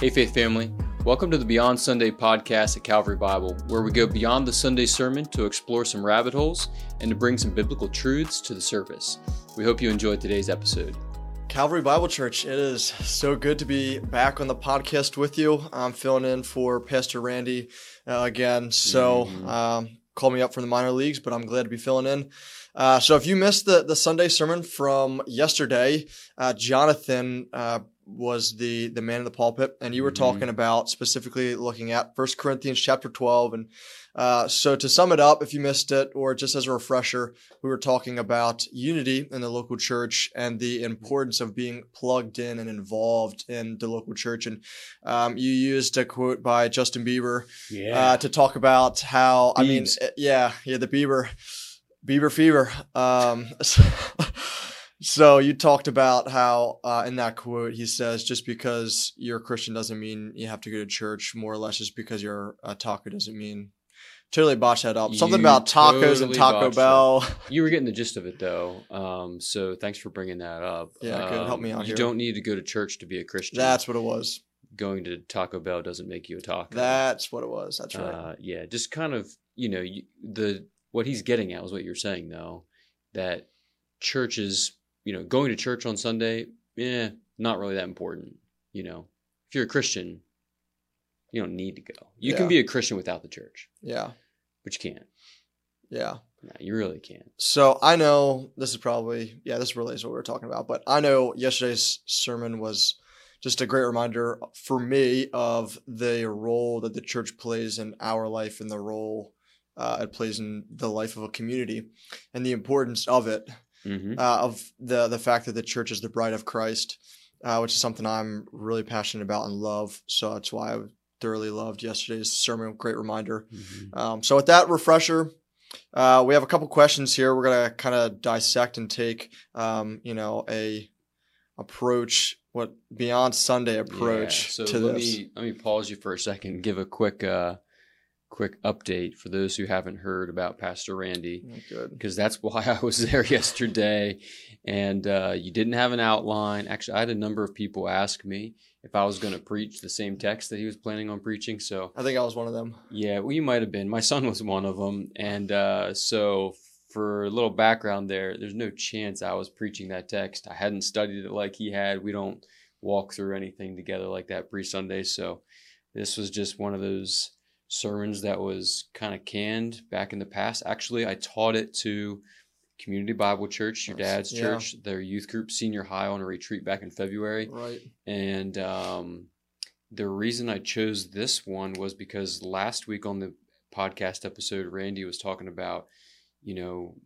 Hey, Faith Family. Welcome to the Beyond Sunday podcast at Calvary Bible, where we go beyond the Sunday sermon to explore some rabbit holes and to bring some biblical truths to the surface. We hope you enjoyed today's episode. Calvary Bible Church, it is so good to be back on the podcast with you. I'm filling in for Pastor Randy uh, again. So Mhm. um, call me up from the minor leagues, but I'm glad to be filling in. Uh, so if you missed the, the Sunday sermon from yesterday, uh, Jonathan uh, was the the man in the pulpit, and you were Mhm. talking about specifically looking at First Corinthians chapter 12. And uh, so to sum it up, if you missed it, or just as a refresher, we were talking about unity in the local church and the importance of being plugged in and involved in the local church. And um, you used a quote by Justin Bieber uh, to talk about how I mean, uh, yeah, yeah, the Bieber, Bieber fever. Um, so, so you talked about how uh, in that quote he says, "Just because you're a Christian doesn't mean you have to go to church. More or less, just because you're a taco doesn't mean." Totally botched that up. Something You about tacos and Taco botched it. Bell. You were getting the gist of it, though. Um, so thanks for bringing that up. Yeah, good. Help Um, me out You here. don't need to go to church to be a Christian. That's what it was. going to Taco Bell doesn't make you a taco. That's what it was. That's right. Uh, yeah, just kind of you know you, the what he's getting at was what you're saying though that churches you know going to church on Sunday, yeah, not really that important. You know, if you're a Christian, you don't need to go. You Yeah. can be a Christian without the church, yeah, but you can't. yeah. No, you really can't. So I know this is probably yeah, this relates to what we were talking about, but I know yesterday's sermon was just a great reminder for me of the role that the church plays in our life and the role uh, it plays in the life of a community and the importance of it, hmm uh, of the the fact that the church is the bride of Christ, uh, which is something I'm really passionate about and love. So that's why I thoroughly loved yesterday's sermon. Great reminder. hmm Um, so with that refresher, uh, we have a couple questions here. We're gonna kind of dissect and take, um, you know, a approach, what beyond Sunday approach Yeah, so to let this. me let me pause you for a second. and Give a quick uh, quick update for those who haven't heard about Pastor Randy. Oh, because that's why I was there yesterday. And uh, you didn't have an outline. Actually, I had a number of people ask me if I was going to preach the same text that he was planning on preaching. So, I think I was one of them. yeah, well, you might have been. My son was one of them. And uh, so, for a little background there, there's no chance I was preaching that text. I hadn't studied it like he had. We don't walk through anything together like that pre Sunday. So, this was just one of those sermons that was kind of canned back in the past. Actually, I taught it to Community Bible Church, your dad's Yeah. church, their youth group, senior high on a retreat back in February. Right. And um, the reason I chose this one was because last week on the podcast episode, Randy was talking about, you know,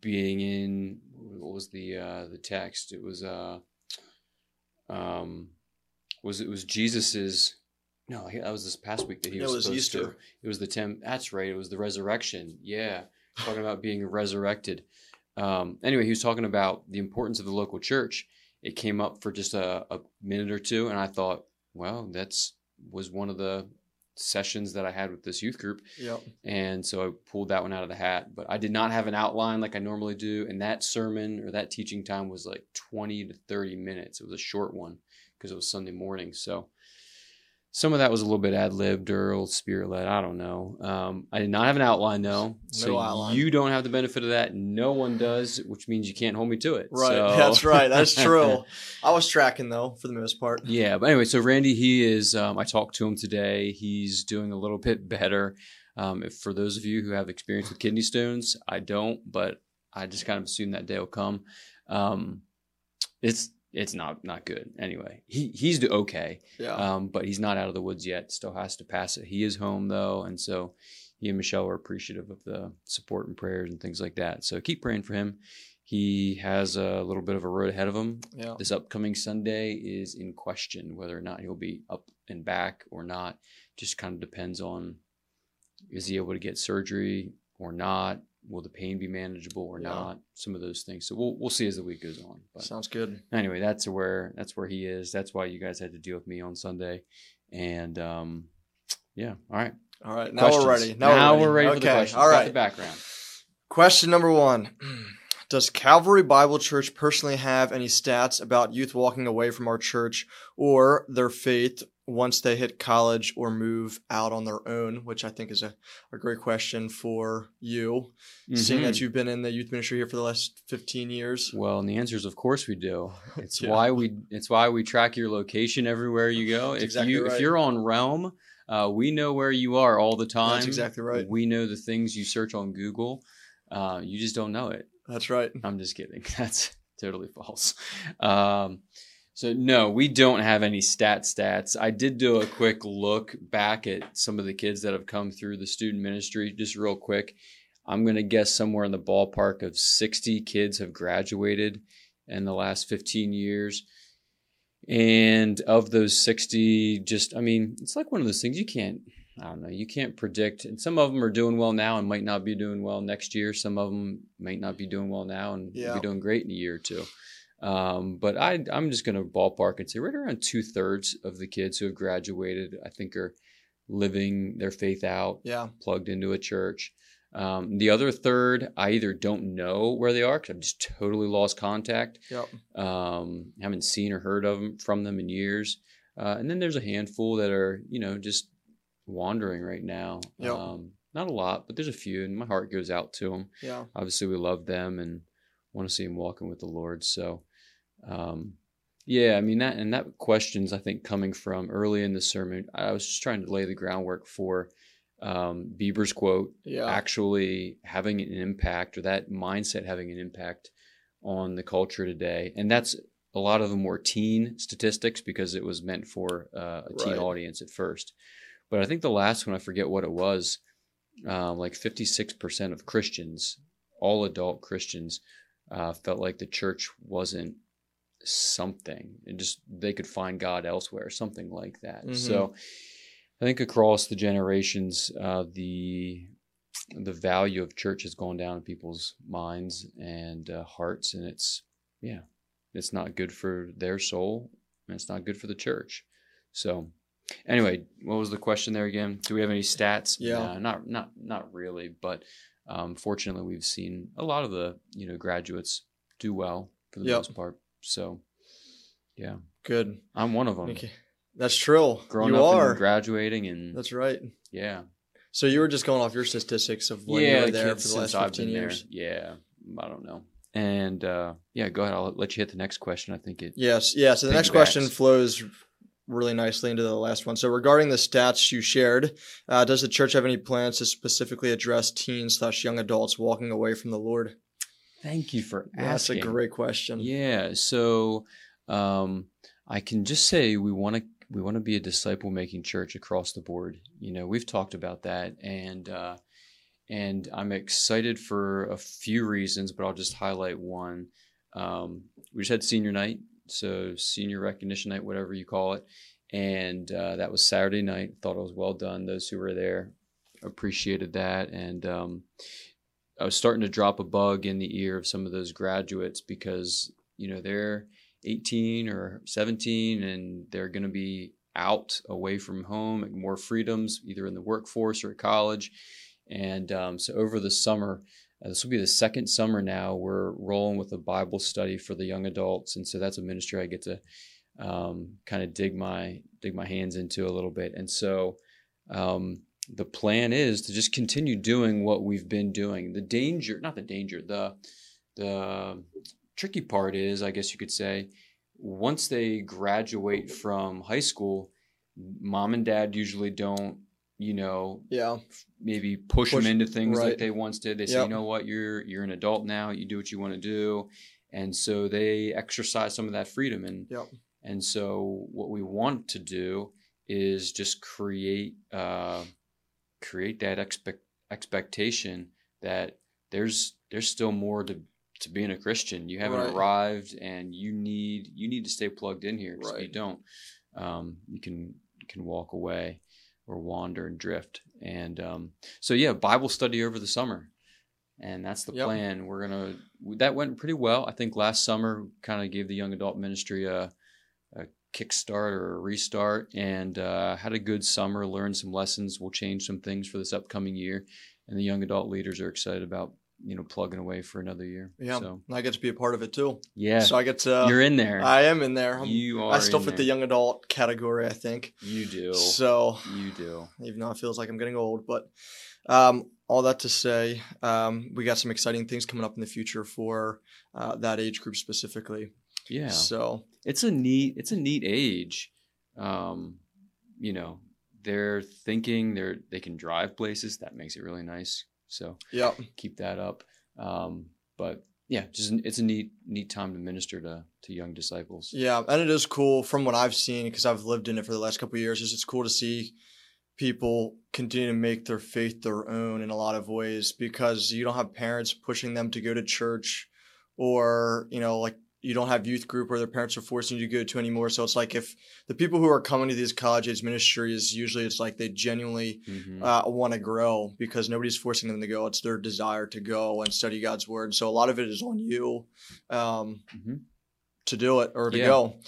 being in what was the uh, the text? It was uh, um, was it was Jesus's. No, that was this past week that he was. was supposed Easter. To. It was the tem. That's right. It was the resurrection. Yeah, talking about being resurrected. Um, anyway, he was talking about the importance of the local church. It came up for just a, a minute or two, and I thought, well, that's was one of the sessions that I had with this youth group, Yep. and so I pulled that one out of the hat. But I did not have an outline like I normally do, and that sermon or that teaching time was like twenty to thirty minutes. It was a short one because it was Sunday morning, so some of that was a little bit ad libbed or spirit led. I don't know. Um, I did not have an outline though, so outline. you don't have the benefit of that. No one does, which means you can't hold me to it. Right. So- That's right. That's true. I was tracking though for the most part. yeah, but anyway, so Randy, he is. Um, I talked to him today. He's doing a little bit better. Um, if, for those of you who have experience with kidney stones, I don't, but I just kind of assume that day will come. Um, it's it's not not good. Anyway, he he's do okay, Yeah. um, but he's not out of the woods yet. Still has to pass it. He is home though, and so he and Michelle are appreciative of the support and prayers and things like that. So keep praying for him. He has a little bit of a road ahead of him yeah. this upcoming Sunday is in question. Whether or not he'll be up and back or not, just kind of depends on is he able to get surgery or not? Will the pain be manageable or Yeah. not? Some of those things. So we'll we'll see as the week goes on. But Sounds good. anyway, that's where that's where he is. That's why you guys had to deal with me on Sunday, and um, yeah. All right. All right. Now we're ready. Now, we're ready for the okay. questions. All right. the background. Question number one Does Calvary Bible Church personally have any stats about youth walking away from our church or their faith once they hit college or move out on their own, which I think is a, a great question for you, seeing Mhm. that you've been in the youth ministry here for the last 15 years. Well, and the answer is of course we do. It's Yeah. why we it's why we track your location everywhere you go. That's if exactly you right. if you're on Realm, uh, we know where you are all the time. That's exactly right. We know the things you search on Google. Uh, you just don't know it. That's right. I'm just kidding. That's totally false. Um, so no, we don't have any stat stats. I did do a quick look back at some of the kids that have come through the student ministry, just real quick. I'm gonna guess somewhere in the ballpark of 60 kids have graduated in the last 15 years. And of those 60, just I mean, it's like one of those things you can't I don't know. You can't predict. And some of them are doing well now and might not be doing well next year. Some of them might not be doing well now and Yeah. be doing great in a year or two. Um, but I, I'm just going to ballpark and say right around two thirds of the kids who have graduated, I think, are living their faith out, Yeah. plugged into a church. Um, the other third, I either don't know where they are because I've just totally lost contact, Yep. um, haven't seen or heard of them from them in years. Uh, and then there's a handful that are, you know, just wandering right now. Yep. Um, not a lot, but there's a few, and my heart goes out to them. Yeah. Obviously, we love them and want to see them walking with the Lord. So, um, yeah, I mean that, and that question's I think coming from early in the sermon. I was just trying to lay the groundwork for um, Bieber's quote Yeah. actually having an impact or that mindset having an impact on the culture today. And that's a lot of them were teen statistics because it was meant for uh, a teen Right. audience at first. But I think the last one, I forget what it was, um, like 56% of Christians, all adult Christians, uh, felt like the church wasn't something. and just, they could find God elsewhere, something like that. Mhm. So I think across the generations, uh, the the value of church has gone down in people's minds and uh, hearts, and it's yeah, it's not good for their soul, and it's not good for the church. So, anyway, what was the question there again? Do we have any stats? Yeah. Nah, not not not really, but um, fortunately, we've seen a lot of the you know graduates do well for the Yep. most part. So, yeah, Good. I'm one of them. Okay. That's true. Growing you up are. and graduating, and That's right. yeah, So you were just going off your statistics of when you were there for the last since I've 15 been there. years. Yeah, I don't know. And uh, yeah, go ahead. I'll let you hit the next question. I think it. Yes. Yeah. So the next Piggybacks. question flows really nicely into the last one. So regarding the stats you shared, uh, does the church have any plans to specifically address teens slash young adults walking away from the Lord? Thank you for asking. That's a great question. Yeah. So um, I can just say we want to we want to be a disciple making church across the board. You know, we've talked about that, and uh, and I'm excited for a few reasons, but I'll just highlight one. Um, we just had senior night, so senior recognition night, whatever you call it, and uh, that was Saturday night. Thought it was well done. Those who were there appreciated that, and um, I was starting to drop a bug in the ear of some of those graduates because you know they're 18 or 17 and they're going to be out away from home more freedoms either in the workforce or at college. And um, so over the summer uh, this will be the second summer now we're rolling with a bible study for the young adults. And so that's a ministry i get to um, kind of dig my dig my hands into a little bit. And so um, the plan is to just continue doing what we've been doing the danger not the danger the the tricky part is, I guess you could say, once they graduate from high school, mom and dad usually don't, you know, Yeah. maybe push, Push- them into things right. like they once did. They say, Yep. you know what, you're you're an adult now. You do what you want to do, and so they exercise some of that freedom. And Yep. and so what we want to do is just create uh, create that expect expectation that there's there's still more to to being a Christian. You haven't Right. arrived, and you need you need to stay plugged in here. 'cause If you don't, um, you can can walk away or wander and drift. And um, so yeah, Bible study over the summer, and that's the Yep. plan. We're gonna that went pretty well. I think last summer kind of gave the young adult ministry a kickstart or a restart, and uh, had a good summer. Learned some lessons. We'll change some things for this upcoming year, and the young adult leaders are excited about you know, plugging away for another year. Yeah, So I get to be a part of it too. yeah, So I get to. you're in there. I am in there. I'm- you are. I still fit the young adult category, I think. You do. So you do. even though it feels like I'm getting old. But um, all that to say, um, we got some exciting things coming up in the future for uh, that age group specifically. Yeah. So it's a neat it's a neat age. Um you know they're thinking they're they can drive places. That makes it really nice. So yeah, keep that up. Um but yeah just it's a neat neat time to minister to to young disciples. Yeah, and it is cool from what I've seen because I've lived in it for the last couple of years. Is it's cool to see people continue to make their faith their own in a lot of ways because you don't have parents pushing them to go to church or you know like you don't have youth group where their parents are forcing you to go to anymore so it's like if the people who are coming to these college age ministries usually it's like they genuinely Mhm. uh, want to grow because nobody's forcing them to go. It's their desire to go and study God's word. So a lot of it is on you um, Mhm. to do it or to Yeah. go.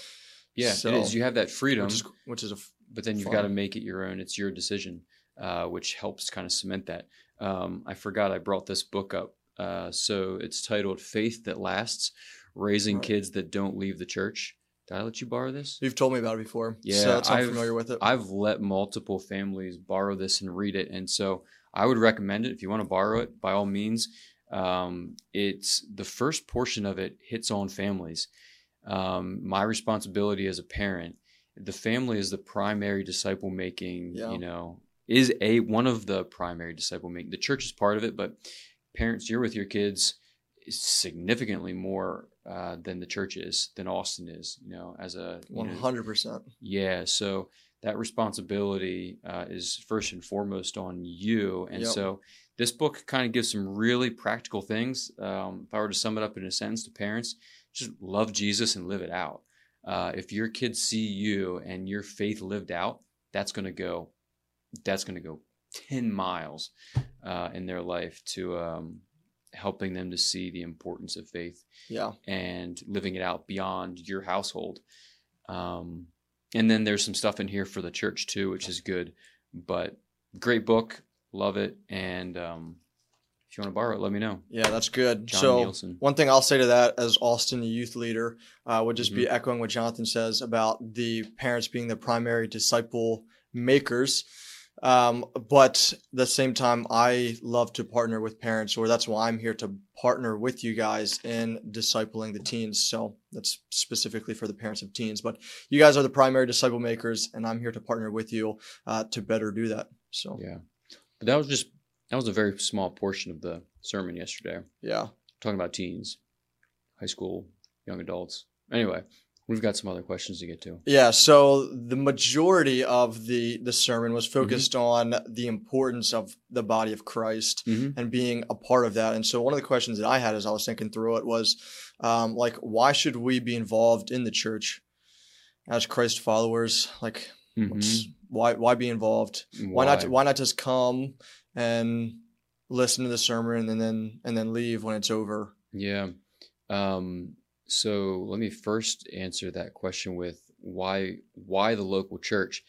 yeah so- it is you have that freedom Which is which is a f- but then you've fun. got to make it your own. It's your decision, uh, which helps kind of cement that. Um, I forgot I brought this book up. Uh, so it's titled Faith That Lasts Raising Right. Kids That Don't Leave the Church. Did I let you borrow this? you've told me about it before. Yeah, so that's, I'm I've- familiar with it. I've let multiple families borrow this and read it. And so I would recommend it if you want to borrow it, by all means. Um, it's the first portion of it hits on families. Um, my responsibility as a parent, the family is the primary disciple making, Yeah. you know, is a one of the primary disciple making. The church is part of it, but parents, you're with your kids significantly more uh, than the church is, than Austin is, you know, as a One hundred percent. yeah, so that responsibility uh, is first and foremost on you. And Yep. so this book kind of gives some really practical things. Um, if I were to sum it up in a sentence to parents, just love Jesus and live it out. Uh, if your kids see you and your faith lived out, that's going to go, that's going to go 10 miles uh, in their life to um, helping them to see the importance of faith Yeah. and living it out beyond your household. Um, and then there's some stuff in here for the church too, which is good. But great book, love it. And um, if you want to borrow it, let me know. Yeah, that's good. John so Nielsen. one thing I'll say to that as Austin, the youth leader, uh, would just Mm-hmm. be echoing what Jonathan says about the parents being the primary disciple makers. Um, but at the same time, I love to partner with parents, or that's why I'm here to partner with you guys in discipling the teens. So that's specifically for the parents of teens. But you guys are the primary disciple makers, and I'm here to partner with you uh, to better do that. So Yeah. But that was just, that was a very small portion of the sermon yesterday. yeah, Talking about teens, high school, young adults. Anyway, we've got some other questions to get to. Yeah, so the majority of the the sermon was focused on the importance of the body of Christ Mm-hmm. and being a part of that. And so one of the questions that I had as I was thinking through it was um, like why should we be involved in the church as Christ followers? Like what's, why why be involved? Why, not why not just come and listen to the sermon and then and then leave when it's over? Yeah. Um, so let me first answer that question with why why the local church?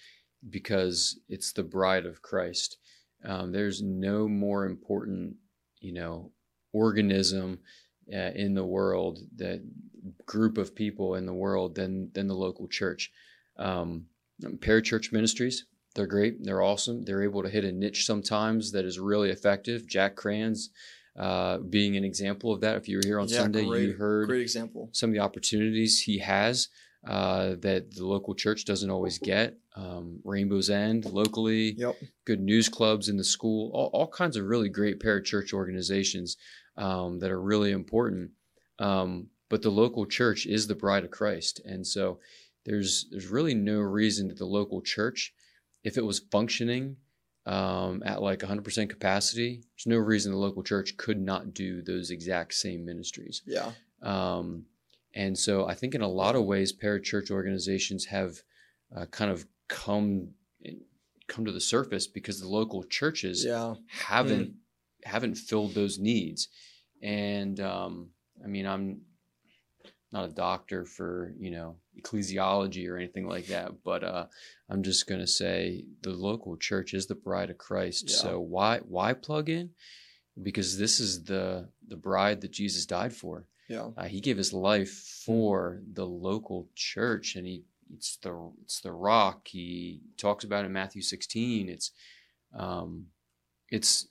Because it's the bride of Christ. Um, there's no more important, you know, organism uh, in the world, that group of people in the world than than the local church. Um, parachurch ministries, they're great. They're awesome. They're able to hit a niche sometimes that is really effective. Jack Crans uh, being an example of that. If you were here on Yeah, Sunday, great- you heard Great example. some of the opportunities he has uh, that the local church doesn't always get. Um, Rainbow's End locally, Yep. good news clubs in the school, all, all kinds of really great parachurch organizations um, that are really important. Um, but the local church is the bride of Christ, and so there's there's really no reason that the local church, if it was functioning um, at like 100% capacity, there's no reason the local church could not do those exact same ministries. Yeah. Um, and so I think in a lot of ways, parachurch organizations have uh, kind of come come to the surface because the local churches Yeah. haven't haven't filled those needs. And um, I mean, I'm not a doctor for you know ecclesiology or anything like that, but uh, I'm just gonna say the local church is the bride of Christ. Yeah. So why why plug in? because this is the the bride that Jesus died for. Yeah. Uh, he gave his life for the local church, and he it's the it's the rock. He talks about in Matthew 16. It's um, it's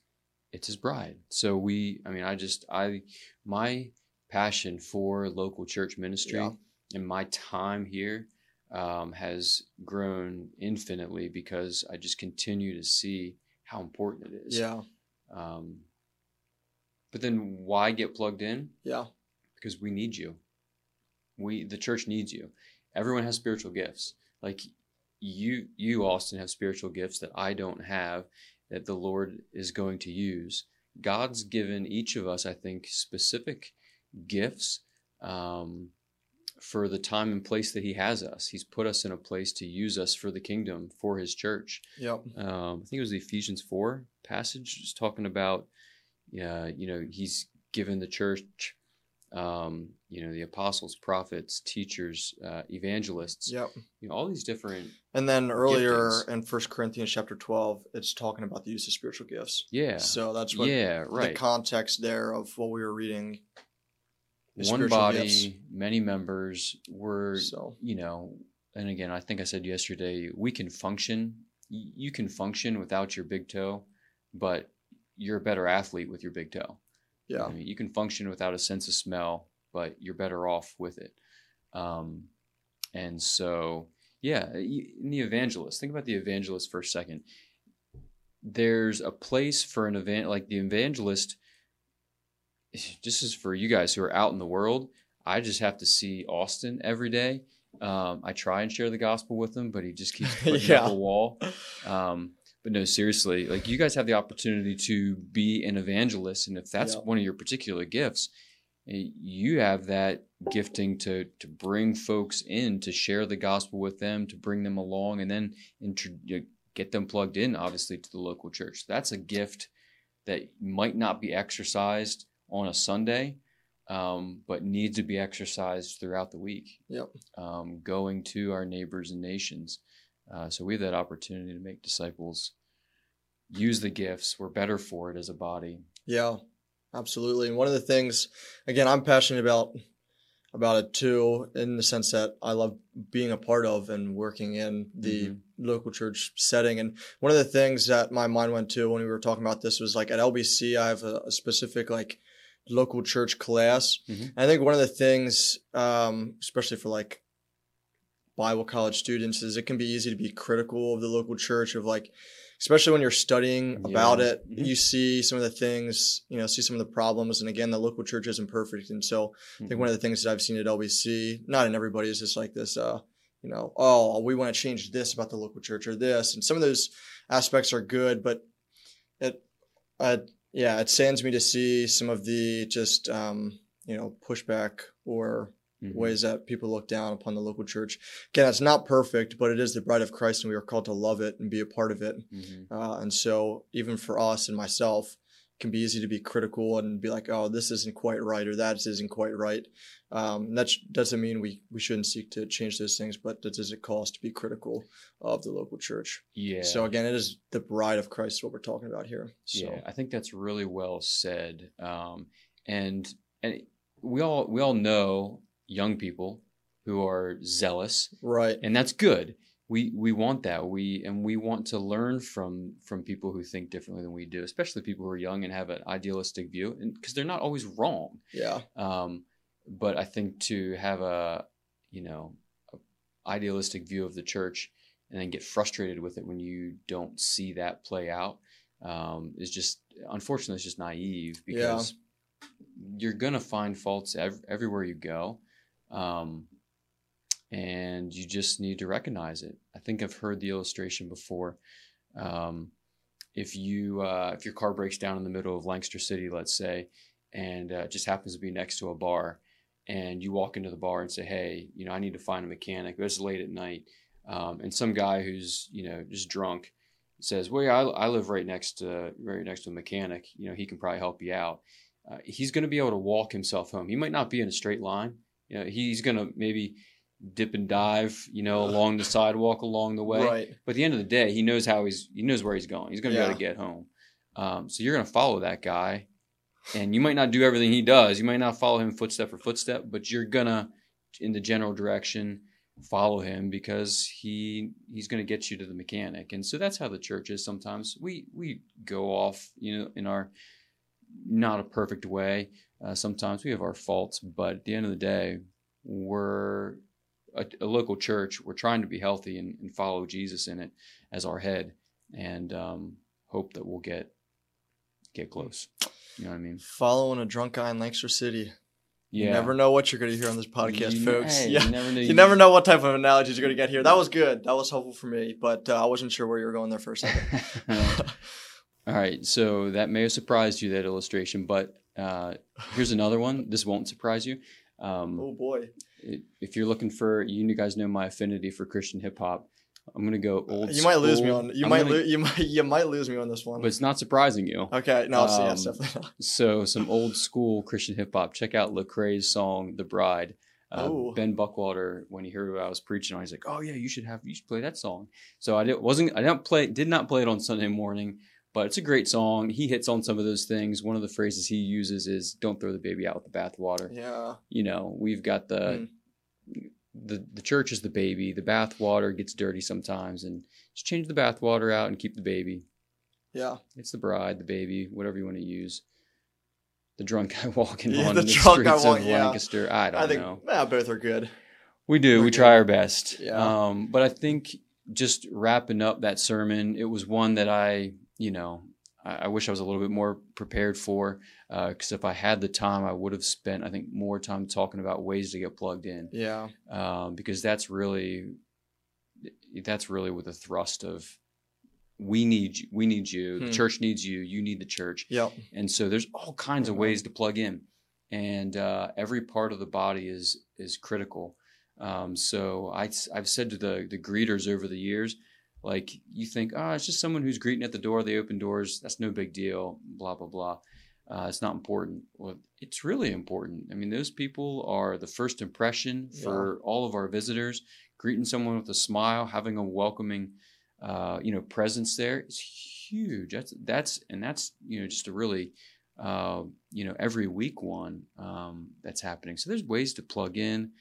it's his bride. So we, I mean, I just I my passion for local church ministry Yeah. and my time here um, has grown infinitely because I just continue to see how important it is. Yeah. Um, but then why get plugged in? Yeah. because we need you. We the church needs you. Everyone has spiritual gifts. Like you you Austin have spiritual gifts that I don't have that the Lord is going to use. God's given each of us, I think, specific gifts um, for the time and place that He has us. He's put us in a place to use us for the kingdom, for His church Yep. um, I think it was the Ephesians 4 passage, just talking about, uh, you know, he's given the church, um, you know, the apostles, prophets, teachers, uh, evangelists, Yep. you know, all these different, And then earlier Giftings. in First Corinthians chapter 12, it's talking about the use of spiritual gifts. yeah, So that's what yeah, the right. context there of what we were reading. One body, gifts. many members. We're, So you know, and again, I think I said yesterday, we can function. You can function without your big toe, but you're a better athlete with your big toe. yeah. I mean, you can function without a sense of smell, but you're better off with it. Um, and so, yeah, in the evangelist, think about the evangelist for a second. There's a place for an event like the evangelist. This is for you guys who are out in the world. I just have to see Austin every day. Um, I try and share the gospel with him, but he just keeps putting Yeah. up a wall. Um, but no, seriously, like you guys have the opportunity to be an evangelist, and if that's Yeah. one of your particular gifts, eh, you have that gifting to to bring folks in to share the gospel with them, to bring them along, and then intro- get them plugged in, obviously, to the local church. That's a gift that might not be exercised on a Sunday, um, but needs to be exercised throughout the week. Yep. Um, going to our neighbors and nations. Uh, so we have that opportunity to make disciples use the gifts. We're better for it as a body. Yeah, absolutely. And one of the things, again, I'm passionate about about it too, in the sense that I love being a part of and working in the Mhm. local church setting. And one of the things that my mind went to when we were talking about this was like at LBC, I have a, a specific like local church class. Mhm. I think one of the things, um, especially for like Bible college students, is it can be easy to be critical of the local church of like, especially when you're studying about Yeah. it, Mhm. you see some of the things, you know, see some of the problems. And again, the local church isn't perfect. And so I think one of the things that I've seen at LBC, not in everybody, is just like this, uh, you know, oh, we want to change this about the local church or this. And some of those aspects are good, but it, uh, yeah, it saddens me to see some of the just, um, you know, pushback or Mhm. ways that people look down upon the local church. Again, it's not perfect, but it is the bride of Christ, and we are called to love it and be a part of it. Mhm. Uh, and so, even for us and myself, can be easy to be critical and be like, "Oh, this isn't quite right," or "That isn't quite right." Um, that doesn't mean we we shouldn't seek to change those things, but that does it cost to be critical of the local church. Yeah. So again, it is the bride of Christ what we're talking about here. So Yeah, I think that's really well said. Um, and and we all we all know young people who are zealous, right, and that's good. We we want that. We and we want to learn from from people who think differently than we do, especially people who are young and have an idealistic view, and because they're not always wrong. yeah, Um, but I think to have a you know a idealistic view of the church and then get frustrated with it when you don't see that play out um, is just unfortunately it's just naive because you're gonna find faults ev- everywhere you go, um, and you just need to recognize it. I think I've heard the illustration before. Um, if you uh, if your car breaks down in the middle of Lancaster City, let's say, and uh, just happens to be next to a bar, and you walk into the bar and say, "Hey, you know, I need to find a mechanic." It's late at night, um, and some guy who's you know just drunk says, "Well, yeah, I, I live right next to right next to a mechanic. You know, he can probably help you out." Uh, he's going to be able to walk himself home. He might not be in a straight line. You know, he's going to maybe dip and dive, you know, along the sidewalk along the way. right, But at the end of the day, he knows how he's he knows where he's going. He's going to be able to get home. Um, so you're going to follow that guy and you might not do everything he does. You might not follow him footstep for footstep, but you're gonna, in the general direction, follow him because he he's gonna get you to the mechanic. And so that's how the church is. Sometimes we we go off, you know, in our not a perfect way. Uh, sometimes we have our faults, but at the end of the day, we're a, a local church. We're trying to be healthy and, and, follow Jesus in it as our head, and um, hope that we'll get get close. You know what I mean? Following a drunk guy in Lancaster City. Yeah. You never know what you're going to hear on this podcast, You- folks. hey, yeah. you never know. You never know what type of analogies you're going to get here. That was good. That was helpful for me, but uh, I wasn't sure where you were going there for a second. All right, so that may have surprised you that illustration, but uh, here's another one. This won't surprise you. Um, oh boy. If you're looking for, you guys know my affinity for Christian hip hop. I'm gonna go old. You might lose me on you I'm might gonna- lo- you might you might lose me on this one. but it's not surprising you. okay, no, so yes, Um, definitely not. So some old school Christian hip hop. Check out Lecrae's song "The Bride." Uh, ben Buckwater, when he heard what I was preaching on, he's like, "Oh yeah, you should have you should play that song." So I did, wasn't I didn't play did not play it on Sunday morning, but it's a great song. He hits on some of those things. One of the phrases he uses is "Don't throw the baby out with the bathwater." Yeah. You know, we've got the Mm. the the church is the baby. The bathwater gets dirty sometimes, and just change the bathwater out and keep the baby. Yeah. It's the bride, the baby, whatever you want to use. The drunk guy walking Yeah, on the the, streets walk- of yeah. Lancaster. I don't I think know. yeah, both are good. We do. we're We good. try our best. Yeah. Um, but I think just wrapping up that sermon, it was one that I, you know, I, I wish I was a little bit more prepared for. Because if I had the time, I would have spent, I think, more time talking about ways to get plugged in. Yeah. Um, because that's really, that's really with the thrust of. We need you. We need you. The Hmm. church needs you. You need the church. Yep. And so there's all kinds of ways to plug in, and uh, every part of the body is is critical. Um, so I, I've said to the the greeters over the years, like you think, oh, it's just someone who's greeting at the door. They open doors. That's no big deal. Blah blah blah. Uh, it's not important. Well, it's really important. I mean, those people are the first impression for all of our visitors. Greeting someone with a smile, having a welcoming, uh, you know, presence there is huge. That's that's and that's you know just a really, uh, you know, every week one um, that's happening. So there's ways to plug in,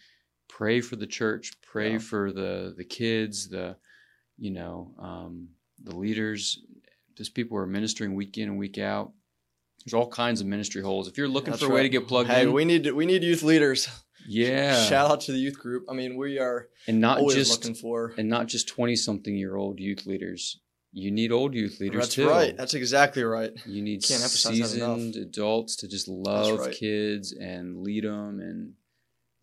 pray for the church, pray Yeah. for the the kids, the, you know, um, the leaders. Those people who are ministering week in and week out. There's all kinds of ministry holes. If you're looking That's for a way to get plugged Hey, in, we need we need youth leaders. yeah, Shout out to the youth group. I mean, we are and not just looking for. and not just 20 something year old youth leaders. You need old youth leaders That's too. right. That's exactly right. You need Can't emphasize that enough. seasoned adults to just love right. kids and lead them. And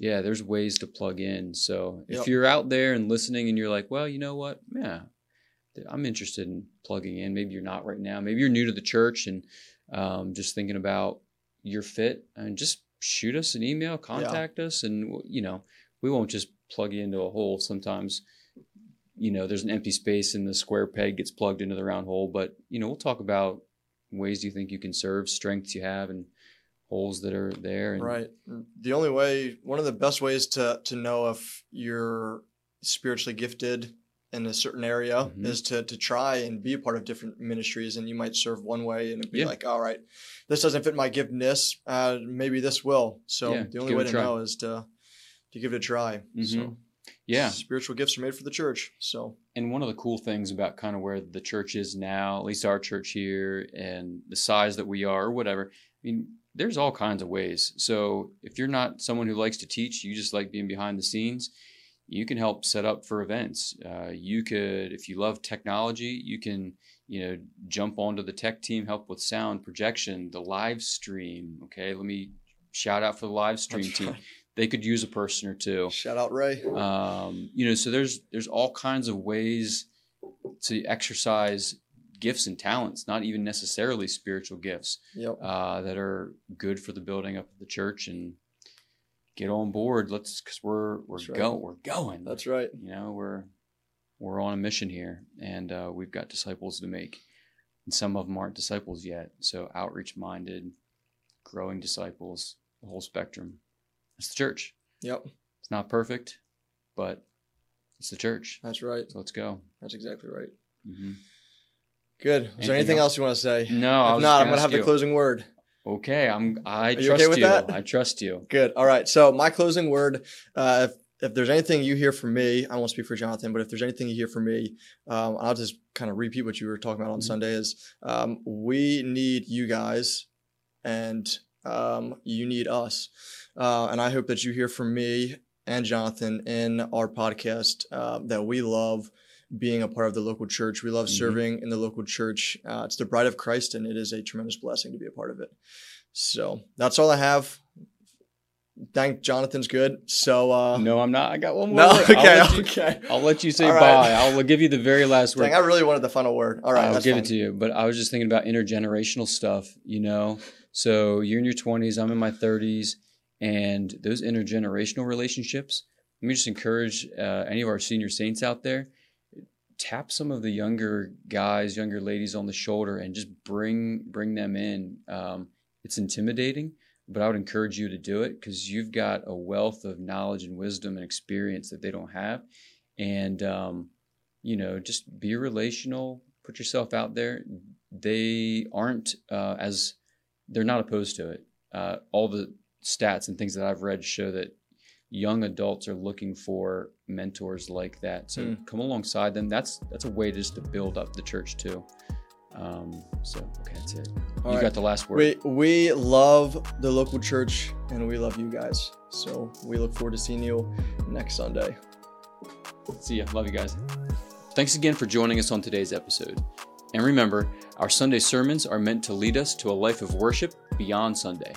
yeah, there's ways to plug in. So if Yep. you're out there and listening and you're like, well, you know what? Yeah, I'm interested in plugging in. Maybe you're not right now. Maybe you're new to the church and um, just thinking about your fit and just shoot us an email, contact us. And, you know, we won't just plug you into a hole. Sometimes, you know, there's an empty space and the square peg gets plugged into the round hole. But, you know, we'll talk about ways you think you can serve, strengths you have, and holes that are there. And, Right. The only way, one of the best ways to to know if you're spiritually gifted in a certain area Mhm. is to to try and be a part of different ministries, and you might serve one way and be Yeah. like, all right, this doesn't fit my giftedness. Uh, maybe this will. So Yeah, the only way to know is to to give it a try. So Mhm. Yeah. spiritual gifts are made for the church. So And one of the cool things about kind of where the church is now, at least our church here, and the size that we are, or whatever, I mean, there's all kinds of ways. So if you're not someone who likes to teach, you just like being behind the scenes, you can help set up for events. Uh, you could, if you love technology, you can, you know, jump onto the tech team, help with sound projection, the live stream. Okay, let me shout out for the live stream That's team. right. They could use a person or two shout out Ray. um, you know so there's there's all kinds of ways to exercise gifts and talents not even necessarily spiritual gifts Yep. uh, that are good for the building up of the church and get on board let's because we're we're That's right. going we're going That's right. you know we're we're on a mission here and uh, we've got disciples to make and some of them aren't disciples yet so outreach minded growing disciples the whole spectrum it's the church Yep. it's not perfect, but it's the church. That's right. So let's go. That's exactly right. hmm Good. Is Anything there anything else? else you want to say? No, if not, I'm gonna gonna have ask the closing word. Okay, I'm. I you trust okay with you. that? I trust you. Good. All right. So my closing word, uh, if, if there's anything you hear from me, I won't speak for Jonathan, but if there's anything you hear from me, um, I'll just kind of repeat what you were talking about on Mhm. Sunday is um, we need you guys and um, you need us. Uh, and I hope that you hear from me and Jonathan in our podcast uh, that we love being a part of the local church. We love Mhm. serving in the local church. Uh, it's the bride of Christ, and it is a tremendous blessing to be a part of it. So that's all I have. Thank Jonathan's good. So uh, No, I'm not. I got one more. no, word. I'll okay, let you, okay. I'll let you say right. bye. I'll give you the very last word. Dang, I really wanted the final word. All right, I'll give fine. it to you. But I was just thinking about intergenerational stuff, you know? So you're in your 20s, I'm in my 30s, and those intergenerational relationships, let me just encourage uh, any of our senior saints out there tap some of the younger guys, younger ladies on the shoulder and just bring bring them in. Um, it's intimidating, but I would encourage you to do it because you've got a wealth of knowledge and wisdom and experience that they don't have. And um, you know, just be relational, put yourself out there. They aren't uh, as they're not opposed to it. Uh, all the stats and things that I've read show that young adults are looking for mentors like that. So Mm. come alongside them. That's that's a way just to build up the church too. Um, so okay, that's it. All you right. got the last word. We we love the local church and we love you guys. So we look forward to seeing you next Sunday. See ya. Love you guys. Thanks again for joining us on today's episode. And remember, our Sunday sermons are meant to lead us to a life of worship beyond Sunday.